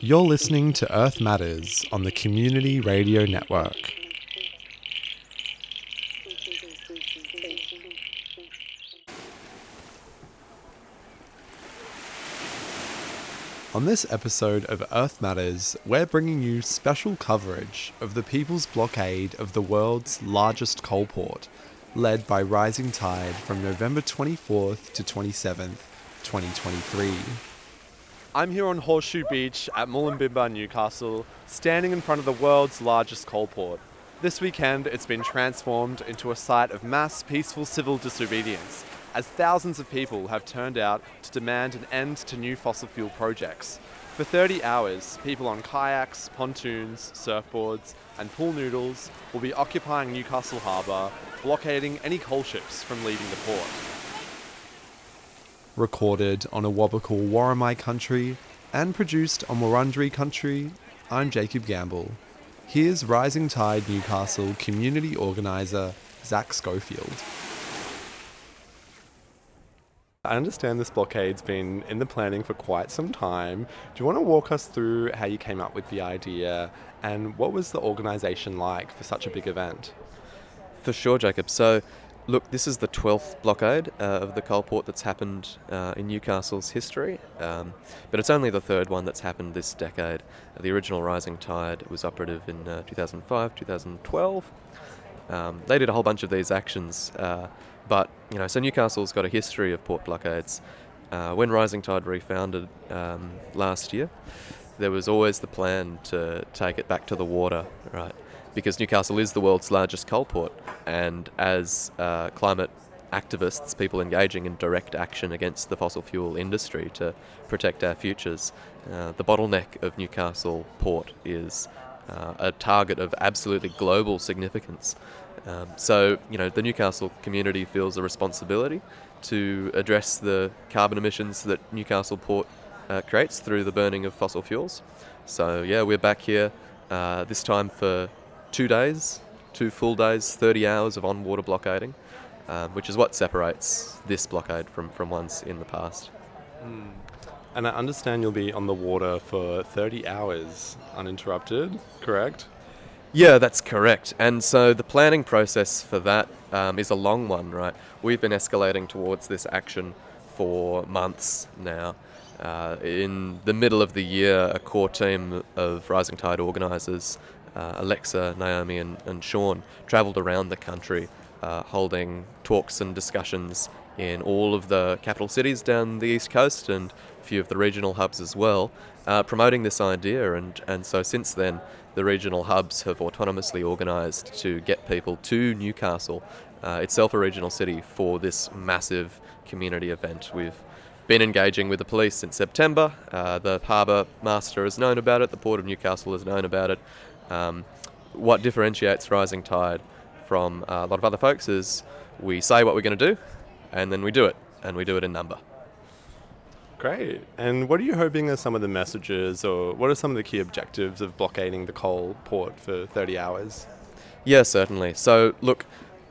You're listening to Earth Matters on the Community Radio Network. On this episode of Earth Matters, we're bringing you special coverage of the people's blockade of the world's largest coal port, led by Rising Tide from November 24th to 27th, 2023. I'm here on Horseshoe Beach at Muloombinba, Newcastle, standing in front of the world's largest coal port. This weekend, it's been transformed into a site of mass peaceful civil disobedience, as thousands of people have turned out to demand an end to new fossil fuel projects. For 30 hours, people on kayaks, pontoons, surfboards, and pool noodles will be occupying Newcastle Harbour, blockading any coal ships from leaving the port recorded on a Awabakal Worimi country and produced on Wurundjeri country, I'm Jacob Gamble. Here's Rising Tide Newcastle community organiser Zack Schofield. I understand this blockade's been in the planning for quite some time. Do you want to walk us through how you came up with the idea and what was the organisation like for such a big event? For sure, Jacob. So, Look, this is the 12th blockade uh, of the coal port that's happened uh, in Newcastle's history, um, but it's only the third one that's happened this decade. The original Rising Tide was operative in uh, 2005, 2012. Um, they did a whole bunch of these actions, uh, but you know, so Newcastle's got a history of port blockades. Uh, when Rising Tide refounded um, last year, there was always the plan to take it back to the water, right? Because Newcastle is the world's largest coal port, and as uh, climate activists, people engaging in direct action against the fossil fuel industry to protect our futures, uh, the bottleneck of Newcastle port is uh, a target of absolutely global significance. Um, so, you know, the Newcastle community feels a responsibility to address the carbon emissions that Newcastle port uh, creates through the burning of fossil fuels. So, yeah, we're back here uh, this time for two days, two full days, 30 hours of on water blockading, um, which is what separates this blockade from, from ones in the past. Mm. And I understand you'll be on the water for 30 hours uninterrupted, correct? Yeah, that's correct. And so the planning process for that um, is a long one, right? We've been escalating towards this action for months now. Uh, in the middle of the year, a core team of Rising Tide organisers uh, Alexa, Naomi, and, and Sean travelled around the country uh, holding talks and discussions in all of the capital cities down the east coast and a few of the regional hubs as well, uh, promoting this idea. And, and so since then, the regional hubs have autonomously organised to get people to Newcastle, uh, itself a regional city, for this massive community event. We've been engaging with the police since September. Uh, the harbour master has known about it, the Port of Newcastle has known about it. Um, what differentiates Rising Tide from uh, a lot of other folks is we say what we're going to do, and then we do it, and we do it in number. Great. And what are you hoping are some of the messages, or what are some of the key objectives of blockading the coal port for 30 hours? Yeah, certainly. So, look,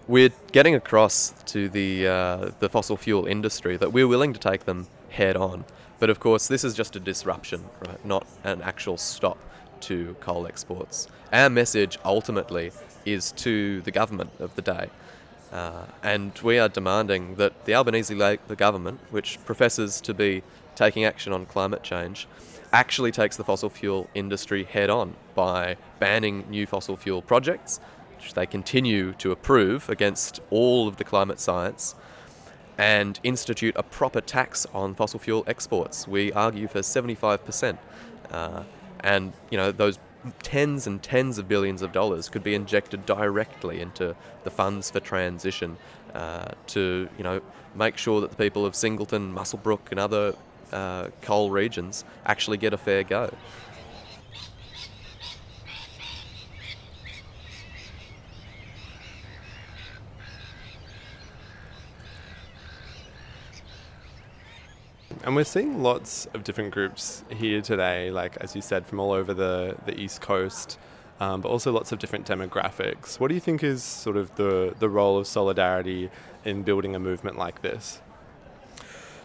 we're getting across to the uh, the fossil fuel industry that we're willing to take them head on. But of course, this is just a disruption, right? Not an actual stop to coal exports. Our message ultimately is to the government of the day. Uh, and we are demanding that the Albanese the government, which professes to be taking action on climate change, actually takes the fossil fuel industry head on by banning new fossil fuel projects, which they continue to approve against all of the climate science, and institute a proper tax on fossil fuel exports. We argue for 75%. Uh, and you know those tens and tens of billions of dollars could be injected directly into the funds for transition uh, to you know make sure that the people of Singleton, Muswellbrook, and other uh, coal regions actually get a fair go. And we're seeing lots of different groups here today, like as you said, from all over the, the East Coast, um, but also lots of different demographics. What do you think is sort of the, the role of solidarity in building a movement like this?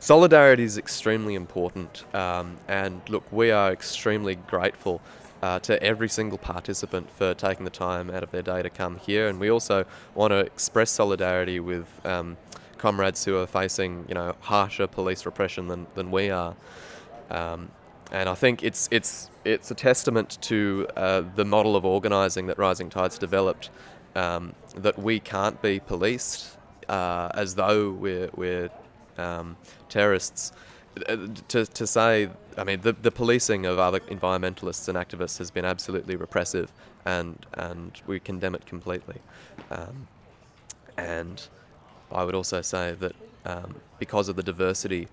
solidarity is extremely important, um, and look, we are extremely grateful uh, to every single participant for taking the time out of their day to come here, and we also want to express solidarity with um, comrades who are facing, you know, harsher police repression than, than we are. Um, and I think it's it's it's a testament to uh, the model of organising that Rising Tides developed. Um, that we can't be policed uh, as though we're we're um, terrorists. Uh, to, to say, I mean, the, the policing of other environmentalists and activists has been absolutely repressive, and and we condemn it completely. Um, and I would also say that um, because of the diversity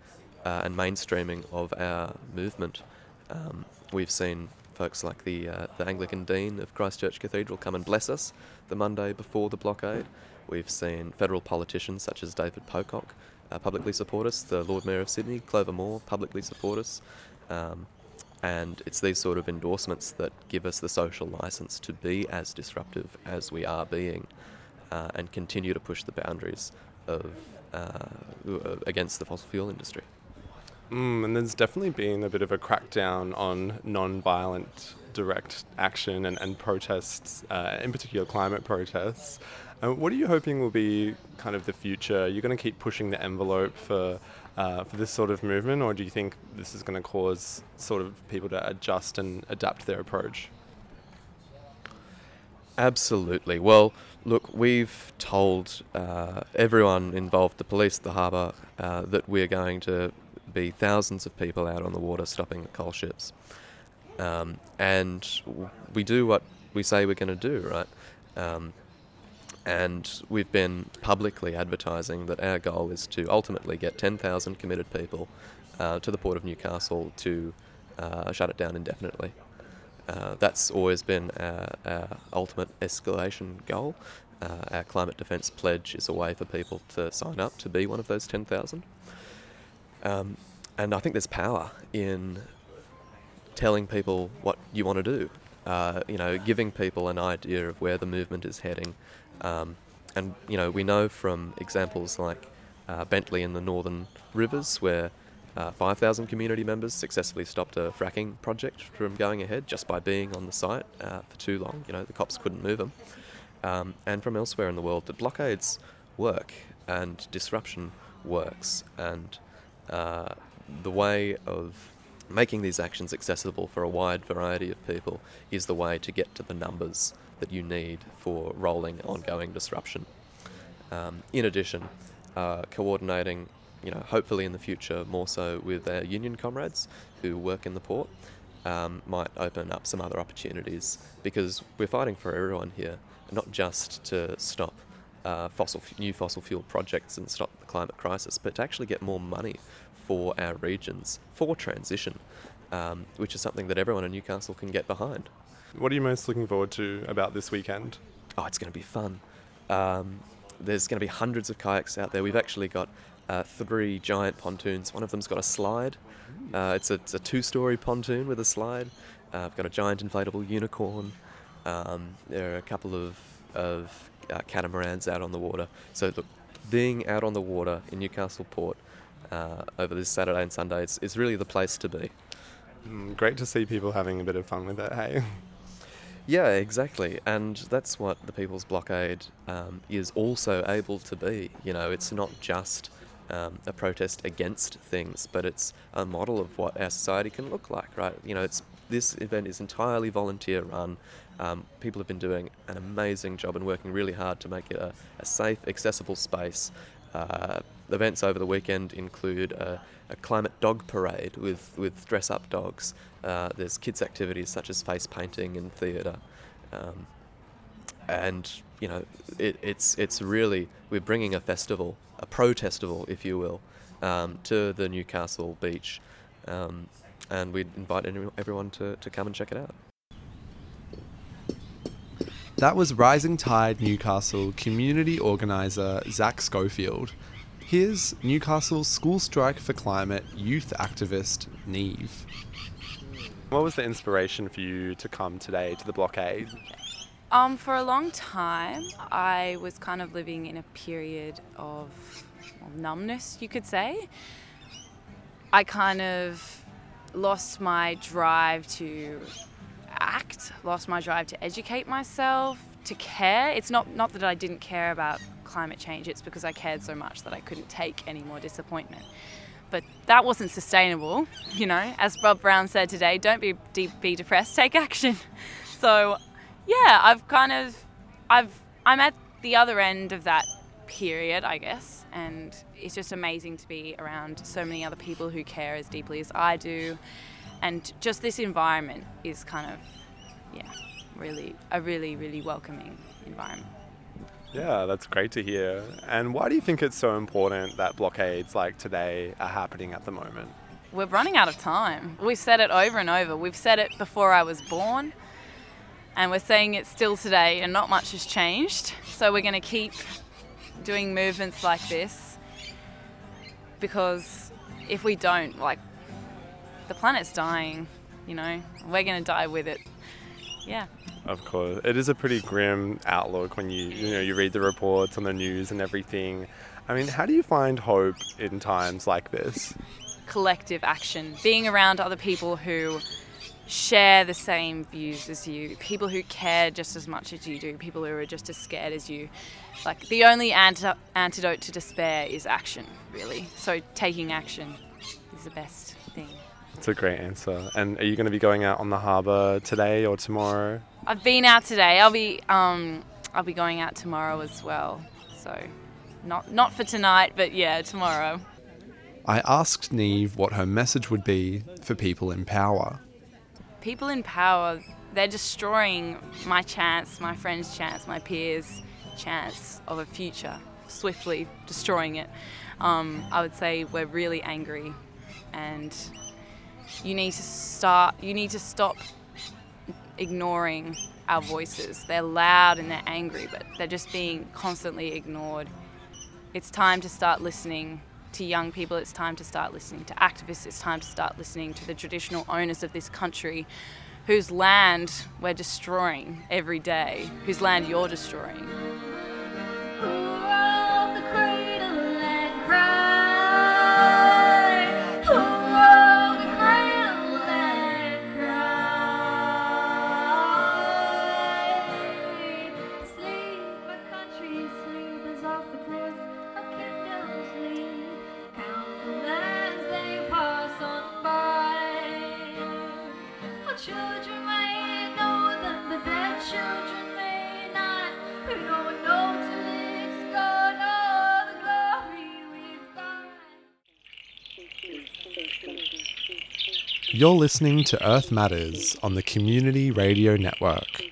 uh, and mainstreaming of our movement, um, we've seen folks like the uh, the Anglican Dean of Christchurch Cathedral come and bless us the Monday before the blockade. We've seen federal politicians such as David Pocock uh, publicly support us. The Lord Mayor of Sydney, Clover Moore, publicly support us. Um, and it's these sort of endorsements that give us the social license to be as disruptive as we are being uh, and continue to push the boundaries of uh, against the fossil fuel industry. Mm, and there's definitely been a bit of a crackdown on non-violent direct action and, and protests, uh, in particular climate protests. Uh, what are you hoping will be kind of the future? You're going to keep pushing the envelope for uh, for this sort of movement, or do you think this is going to cause sort of people to adjust and adapt their approach? Absolutely. Well, look, we've told uh, everyone involved, the police, the harbour, uh, that we're going to be thousands of people out on the water stopping the coal ships. Um, and we do what we say we're going to do, right? Um, and we've been publicly advertising that our goal is to ultimately get 10,000 committed people uh, to the Port of Newcastle to uh, shut it down indefinitely. Uh, that's always been our, our ultimate escalation goal. Uh, our climate defence pledge is a way for people to sign up to be one of those 10,000. Um, and I think there's power in telling people what you want to do. Uh, you know, giving people an idea of where the movement is heading, um, and you know, we know from examples like uh, Bentley in the Northern Rivers, where uh, 5,000 community members successfully stopped a fracking project from going ahead just by being on the site uh, for too long. You know, the cops couldn't move them. Um, and from elsewhere in the world, that blockades work and disruption works, and uh, the way of making these actions accessible for a wide variety of people is the way to get to the numbers that you need for rolling ongoing disruption. Um, in addition, uh, coordinating, you know, hopefully in the future more so with our union comrades who work in the port, um, might open up some other opportunities because we're fighting for everyone here, not just to stop uh, fossil new fossil fuel projects and stop the climate crisis, but to actually get more money for our regions for transition, um, which is something that everyone in Newcastle can get behind. What are you most looking forward to about this weekend? Oh, it's going to be fun. Um, there's going to be hundreds of kayaks out there. We've actually got uh, three giant pontoons. One of them's got a slide. Uh, it's a, it's a two-story pontoon with a slide. Uh, I've got a giant inflatable unicorn. Um, there are a couple of, of uh, catamarans out on the water. So look, being out on the water in Newcastle Port uh, over this Saturday and Sunday is, is really the place to be. Mm, great to see people having a bit of fun with it, hey? Yeah, exactly. And that's what the People's Blockade um, is also able to be. You know, it's not just um, a protest against things, but it's a model of what our society can look like, right? You know, it's this event is entirely volunteer run. Um, people have been doing an amazing job and working really hard to make it a, a safe, accessible space. Uh, events over the weekend include a, a climate dog parade with, with dress up dogs. Uh, there's kids' activities such as face painting and theatre. Um, and, you know, it, it's, it's really, we're bringing a festival, a protestival, if you will, um, to the Newcastle beach. Um, and we'd invite everyone to, to come and check it out. That was Rising Tide Newcastle community organiser Zack Schofield. Here's Newcastle School Strike for Climate youth activist, Niamh. What was the inspiration for you to come today to the blockade? Um, for a long time, I was kind of living in a period of well, numbness, you could say. I kind of lost my drive to act, lost my drive to educate myself, to care. It's not not that I didn't care about climate change, it's because I cared so much that I couldn't take any more disappointment. But that wasn't sustainable, you know. As Bob Brown said today, don't be de- be depressed, take action. So, yeah, I've kind of I've I'm at the other end of that period, I guess, and it's just amazing to be around so many other people who care as deeply as I do, and just this environment is kind of, yeah, really a really really welcoming environment. Yeah, that's great to hear. And why do you think it's so important that blockades like today are happening at the moment? We're running out of time. We've said it over and over. We've said it before I was born and we're saying it still today, and not much has changed. So we're going to keep doing movements like this because if we don't, like, the planet's dying, you know, we're going to die with it. Yeah. Of course, it is a pretty grim outlook when you you know you read the reports on the news and everything. I mean, how do you find hope in times like this? Collective action, being around other people who share the same views as you, people who care just as much as you do, people who are just as scared as you. Like the only antidote to despair is action, really. So taking action is the best thing. It's a great answer. And are you going to be going out on the harbour today or tomorrow? I've been out today. I'll be um, I'll be going out tomorrow as well. So not not for tonight, but yeah, tomorrow. I asked Niamh what her message would be for people in power people in power, they're destroying my chance, my friend's chance, my peers' chance of a future, swiftly destroying it. Um, I would say we're really angry, and you need to start. You need to stop ignoring our voices. They're loud and they're angry, but they're just being constantly ignored. It's time to start listening to young people, it's time to start listening to activists, it's time to start listening to the traditional owners of this country whose land we're destroying every day, whose land you're destroying. You're listening to Earth Matters on the Community Radio Network.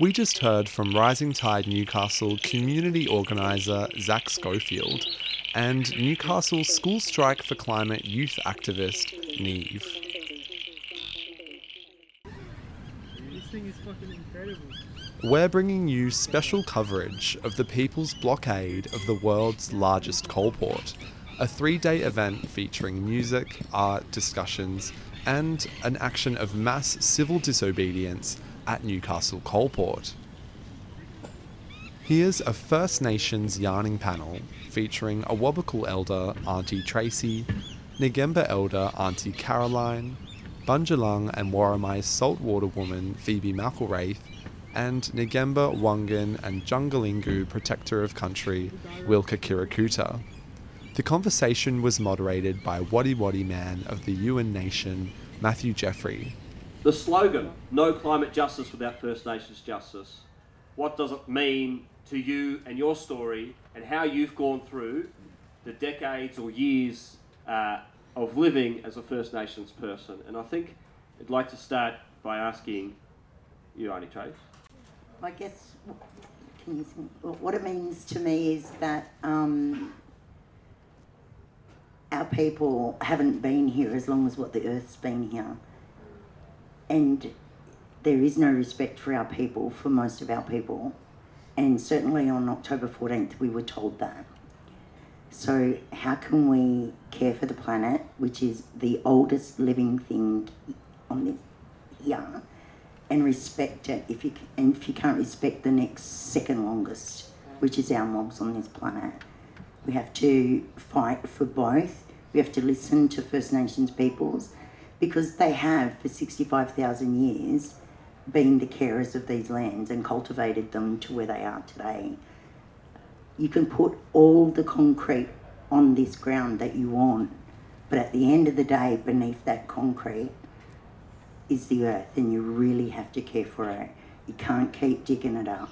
We just heard from Rising Tide Newcastle community organiser Zack Schofield and Newcastle School Strike for Climate youth activist Niamh. This thing is fucking incredible. We're bringing you special coverage of the People's Blockade of the world's largest coal port a three day event featuring music, art, discussions, and an action of mass civil disobedience at Newcastle Coalport. Here's a First Nations yarning panel featuring a Awabakal elder Auntie Tracey, Ngemba elder Auntie Caroline, Bundjalung and Worimi saltwater woman Phoebe McIlwraith, and Ngemba Wangan and Jagalingou protector of country Wilka Kirakuta. The conversation was moderated by Wadi Wadi man of the Yuin Nation, Matthew Jeffery. The slogan, No Climate Justice Without First Nations Justice. What does it mean to you and your story and how you've gone through the decades or years uh, of living as a First Nations person? And I think I'd like to start by asking you, Auntie Trace. I guess what it means to me is that um, our people haven't been here as long as what the earth's been here. And there is no respect for our people, for most of our people. And certainly on October 14th, we were told that. So, how can we care for the planet, which is the oldest living thing on this here, and respect it if you, and if you can't respect the next second longest, which is our mobs on this planet? We have to fight for both We have to listen to First Nations peoples because they have, for 65,000 years, been the carers of these lands and cultivated them to where they are today. You can put all the concrete on this ground that you want, but at the end of the day, beneath that concrete is the earth, and you really have to care for it. You can't keep digging it up.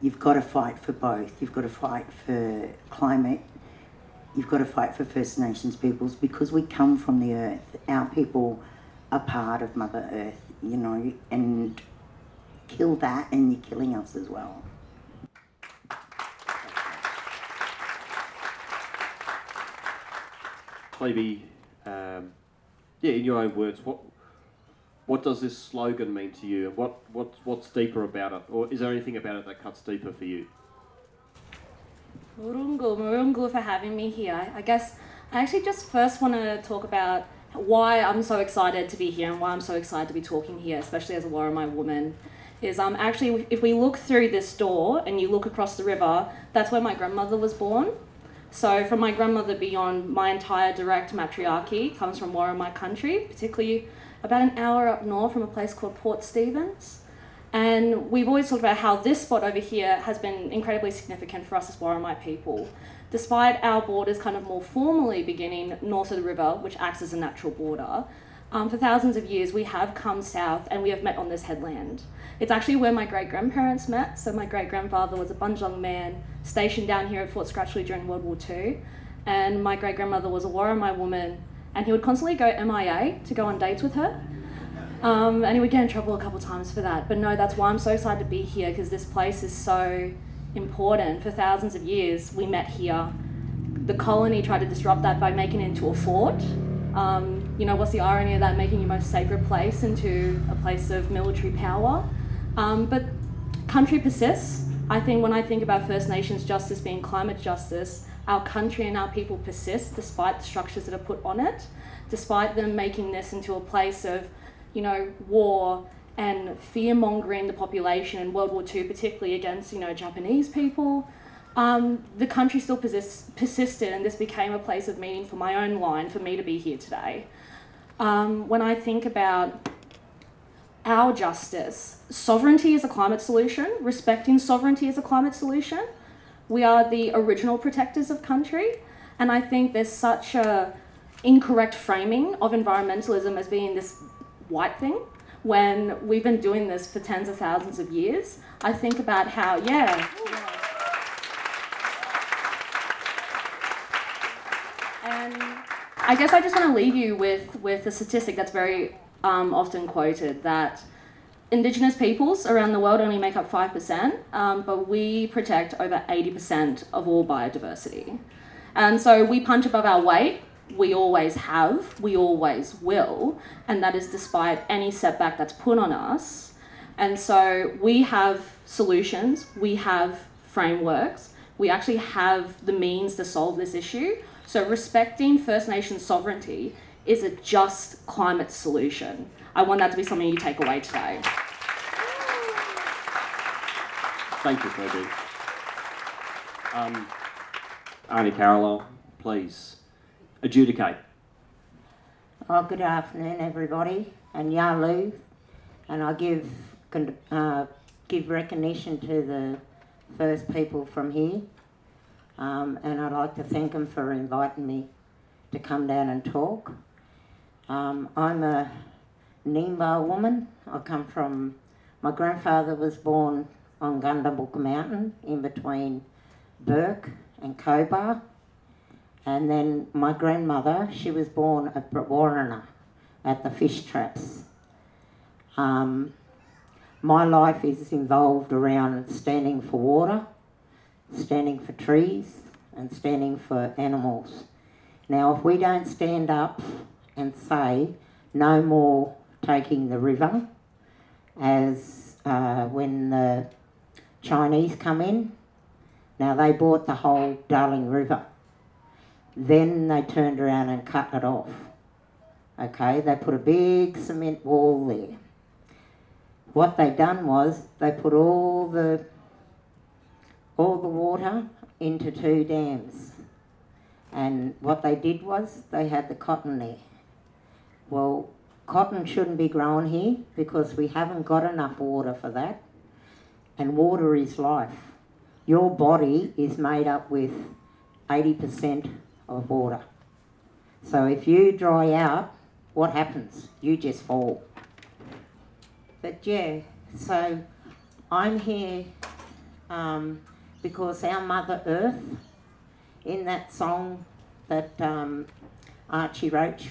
You've got to fight for both. You've got to fight for climate. You've got to fight for First Nations peoples because we come from the earth. Our people are part of Mother Earth, you know, and kill that and you're killing us as well. Maybe, um, yeah, in your own words, what what does this slogan mean to you? What what what's deeper about it, or is there anything about it that cuts deeper for you? Murungu, Murungu for having me here. I guess I actually just first want to talk about why I'm so excited to be here and why I'm so excited to be talking here, especially as a Worimi woman. Is um actually if we look through this door and you look across the river, that's where my grandmother was born. So from my grandmother beyond, my entire direct matriarchy comes from Worimi country, particularly about an hour up north from a place called Port Stephens. And we've always talked about how this spot over here has been incredibly significant for us as Worimi people. Despite our borders kind of more formally beginning north of the river, which acts as a natural border, um, for thousands of years we have come south and we have met on this headland. It's actually where my great grandparents met. So, my great grandfather was a Bundjalung man stationed down here at Fort Scratchley during World War II. And my great grandmother was a Worimi woman, and he would constantly go MIA to go on dates with her. Um, and he would get in trouble a couple times for that. But no, that's why I'm so excited to be here because this place is so important. For thousands of years, we met here. The colony tried to disrupt that by making it into a fort. Um, you know, what's the irony of that? Making your most sacred place into a place of military power. Um, but country persists. I think when I think about First Nations justice being climate justice, our country and our people persist despite the structures that are put on it, despite them making this into a place of, you know, war and fear mongering the population in World War II, particularly against, you know, Japanese people. Um, the country still persist, persisted, and this became a place of meaning for my own line, for me to be here today. Um, when I think about our justice, sovereignty is a climate solution, respecting sovereignty is a climate solution. We are the original protectors of country, and I think there's such a incorrect framing of environmentalism as being this white thing when we've been doing this for tens of thousands of years. I think about how, yeah. And I guess I just want to leave you with, with a statistic that's very um, often quoted that Indigenous peoples around the world only make up 5%, um, but we protect over 80% of all biodiversity. And so we punch above our weight. We always have, we always will, and that is despite any setback that's put on us. And so we have solutions, we have frameworks, we actually have the means to solve this issue. So respecting First Nation sovereignty is a just climate solution. I want that to be something you take away today. Thank you, Phoebe. Um, Aunty Caroline, please adjudicate. Oh, good afternoon, everybody, and Yalu, and I give uh, give recognition to the first people from here, um, and I'd like to thank them for inviting me to come down and talk. Um, I'm a Ngemba woman. I come from. My grandfather was born on Gundabuk Mountain in between Bourke and Cobar. And then my grandmother, she was born at Warrena at the fish traps. Um, my life is involved around standing for water, standing for trees, and standing for animals. Now, if we don't stand up and say no more taking the river, as uh, when the Chinese come in, now they bought the whole Darling River. Then they turned around and cut it off. Okay, they put a big cement wall there. What they done was they put all the all the water into two dams And what they did was they had the cotton there. Well, cotton shouldn't be grown here because we haven't got enough water for that. And water is life. Your body is made up with 80% of water. So if you dry out, what happens? You just fall. But yeah, so I'm here um, because our Mother Earth, in that song that um, Archie Roach,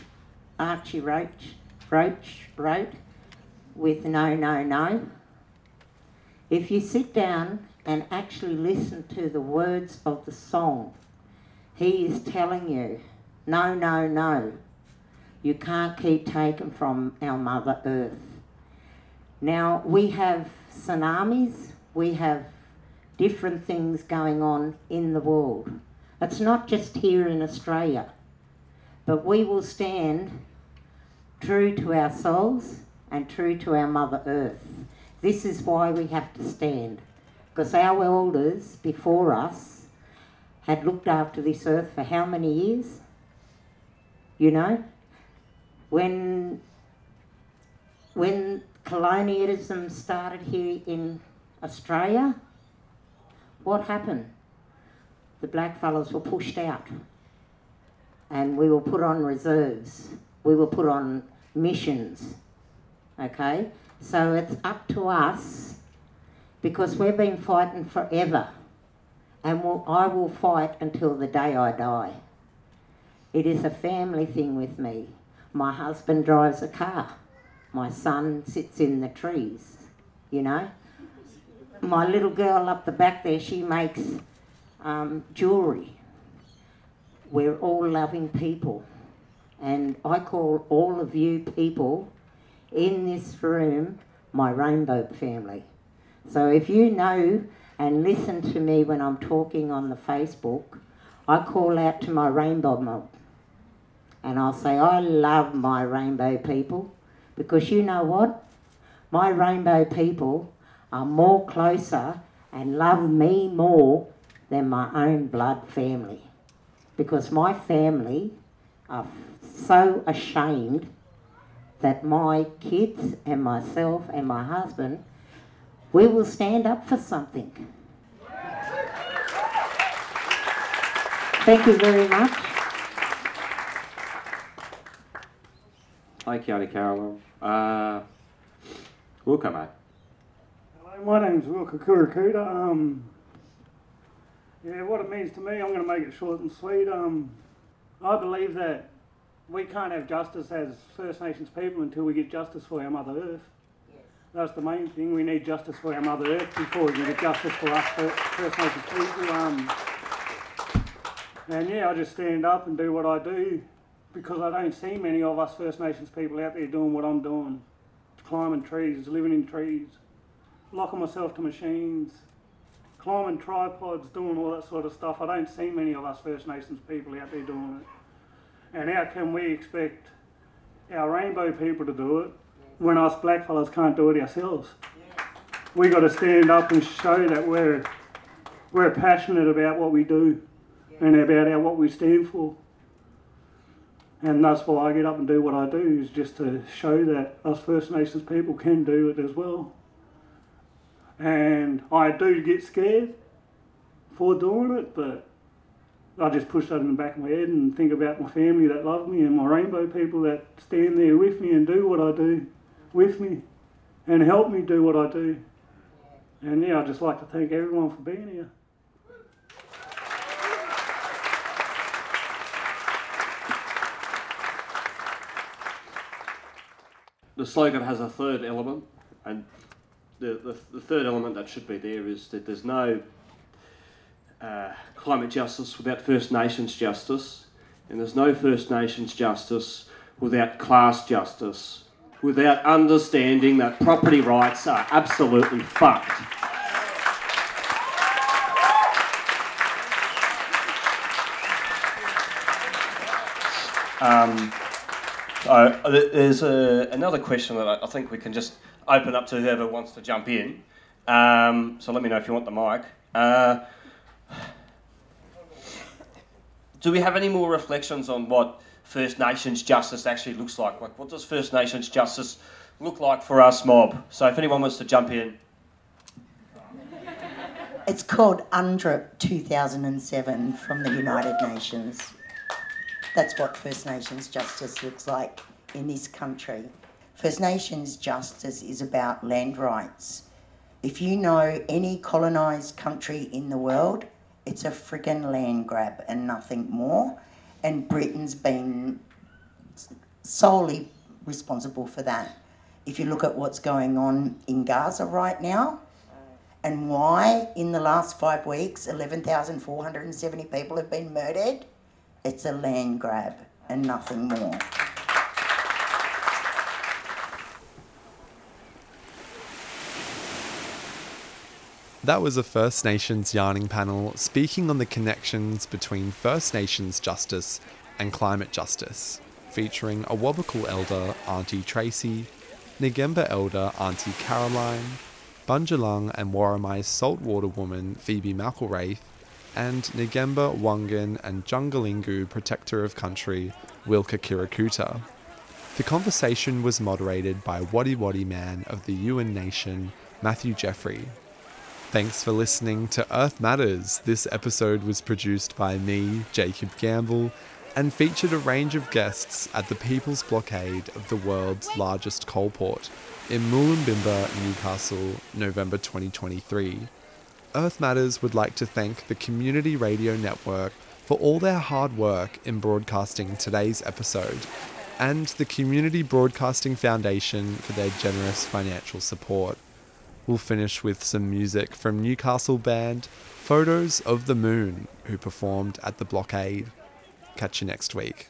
Archie Roach, Roach wrote with No, No, No, if you sit down and actually listen to the words of the song, he is telling you, no, no, no, you can't keep taking from our Mother Earth. Now, we have tsunamis, we have different things going on in the world. It's not just here in Australia, but we will stand true to ourselves and true to our Mother Earth. This is why we have to stand, because our elders before us had looked after this earth for how many years? You know, when when colonialism started here in Australia, what happened? The black fellows were pushed out and we were put on reserves. We were put on missions. Okay? So it's up to us because we've been fighting forever and will, I will fight until the day I die. It is a family thing with me. My husband drives a car. My son sits in the trees, you know. My little girl up the back there, she makes um, jewellery. We're all loving people. And I call all of you people in this room my rainbow family. So if you know and listen to me when I'm talking on the Facebook, I call out to my rainbow mob. And I'll say, I love my rainbow people because you know what? My rainbow people are more closer and love me more than my own blood family. Because my family are so ashamed that my kids and myself and my husband, we will stand up for something. Thank you very much. Hi, Aunty Caroline. Uh, welcome, mate. Hello, my name's Wilka Kirakuta. Um, yeah, what it means to me, I'm going to make it short and sweet. Um, I believe that we can't have justice as First Nations people until we get justice for our Mother Earth. That's the main thing. We need justice for our Mother Earth before we can get justice for us First Nations people. Um, and yeah, I just stand up and do what I do because I don't see many of us First Nations people out there doing what I'm doing climbing trees, living in trees, locking myself to machines, climbing tripods, doing all that sort of stuff. I don't see many of us First Nations people out there doing it. And how can we expect our rainbow people to do it when us blackfellas can't do it ourselves? We got to stand up and show that we're we're passionate about what we do and about our, what we stand for. And that's why I get up and do what I do, is just to show that us First Nations people can do it as well. And I do get scared for doing it, but I just push that in the back of my head and think about my family that love me and my rainbow people that stand there with me and do what I do with me and help me do what I do. And yeah, I'd just like to thank everyone for being here. The slogan has a third element, and the, the, the third element that should be there is that there's no uh, climate justice without First Nations justice, and there's no First Nations justice without class justice, without understanding that property rights are absolutely fucked. Um, uh, there's a, another question that I, I think we can just open up to whoever wants to jump in. Um, so let me know if you want the mic. Uh, do we have any more reflections on what First Nations justice actually looks like? Like, what does First Nations justice look like for us mob? So, if anyone wants to jump in. It's called UNDRIP 2007 from the United Nations. That's what First Nations justice looks like in this country. First Nations justice is about land rights. If you know any colonised country in the world, it's a friggin' land grab and nothing more. And Britain's been solely responsible for that. If you look at what's going on in Gaza right now, and why in the last five weeks 11,470 people have been murdered, it's a land grab and nothing more. That was a First Nations yarning panel speaking on the connections between First Nations justice and climate justice, featuring a Awabakal elder Auntie Tracey, Ngemba elder Auntie Caroline, Bundjalung and Worimi saltwater woman Phoebe McIlwraith, and Ngemba Wangan and Jagalingou protector of country Wilka Kirakuta. The conversation was moderated by Wadi Wadi man of the Yuin Nation, Matthew Jeffery. Thanks for listening to Earth Matters. This episode was produced by me, Jacob Gamble, and featured a range of guests at the People's Blockade of the world's largest coal port in Muloombinba, Newcastle, November 2023. Earth Matters would like to thank the Community Radio Network for all their hard work in broadcasting today's episode, and the Community Broadcasting Foundation for their generous financial support. We'll finish with some music from Newcastle band Photos of the Moon, who performed at the blockade. Catch you next week.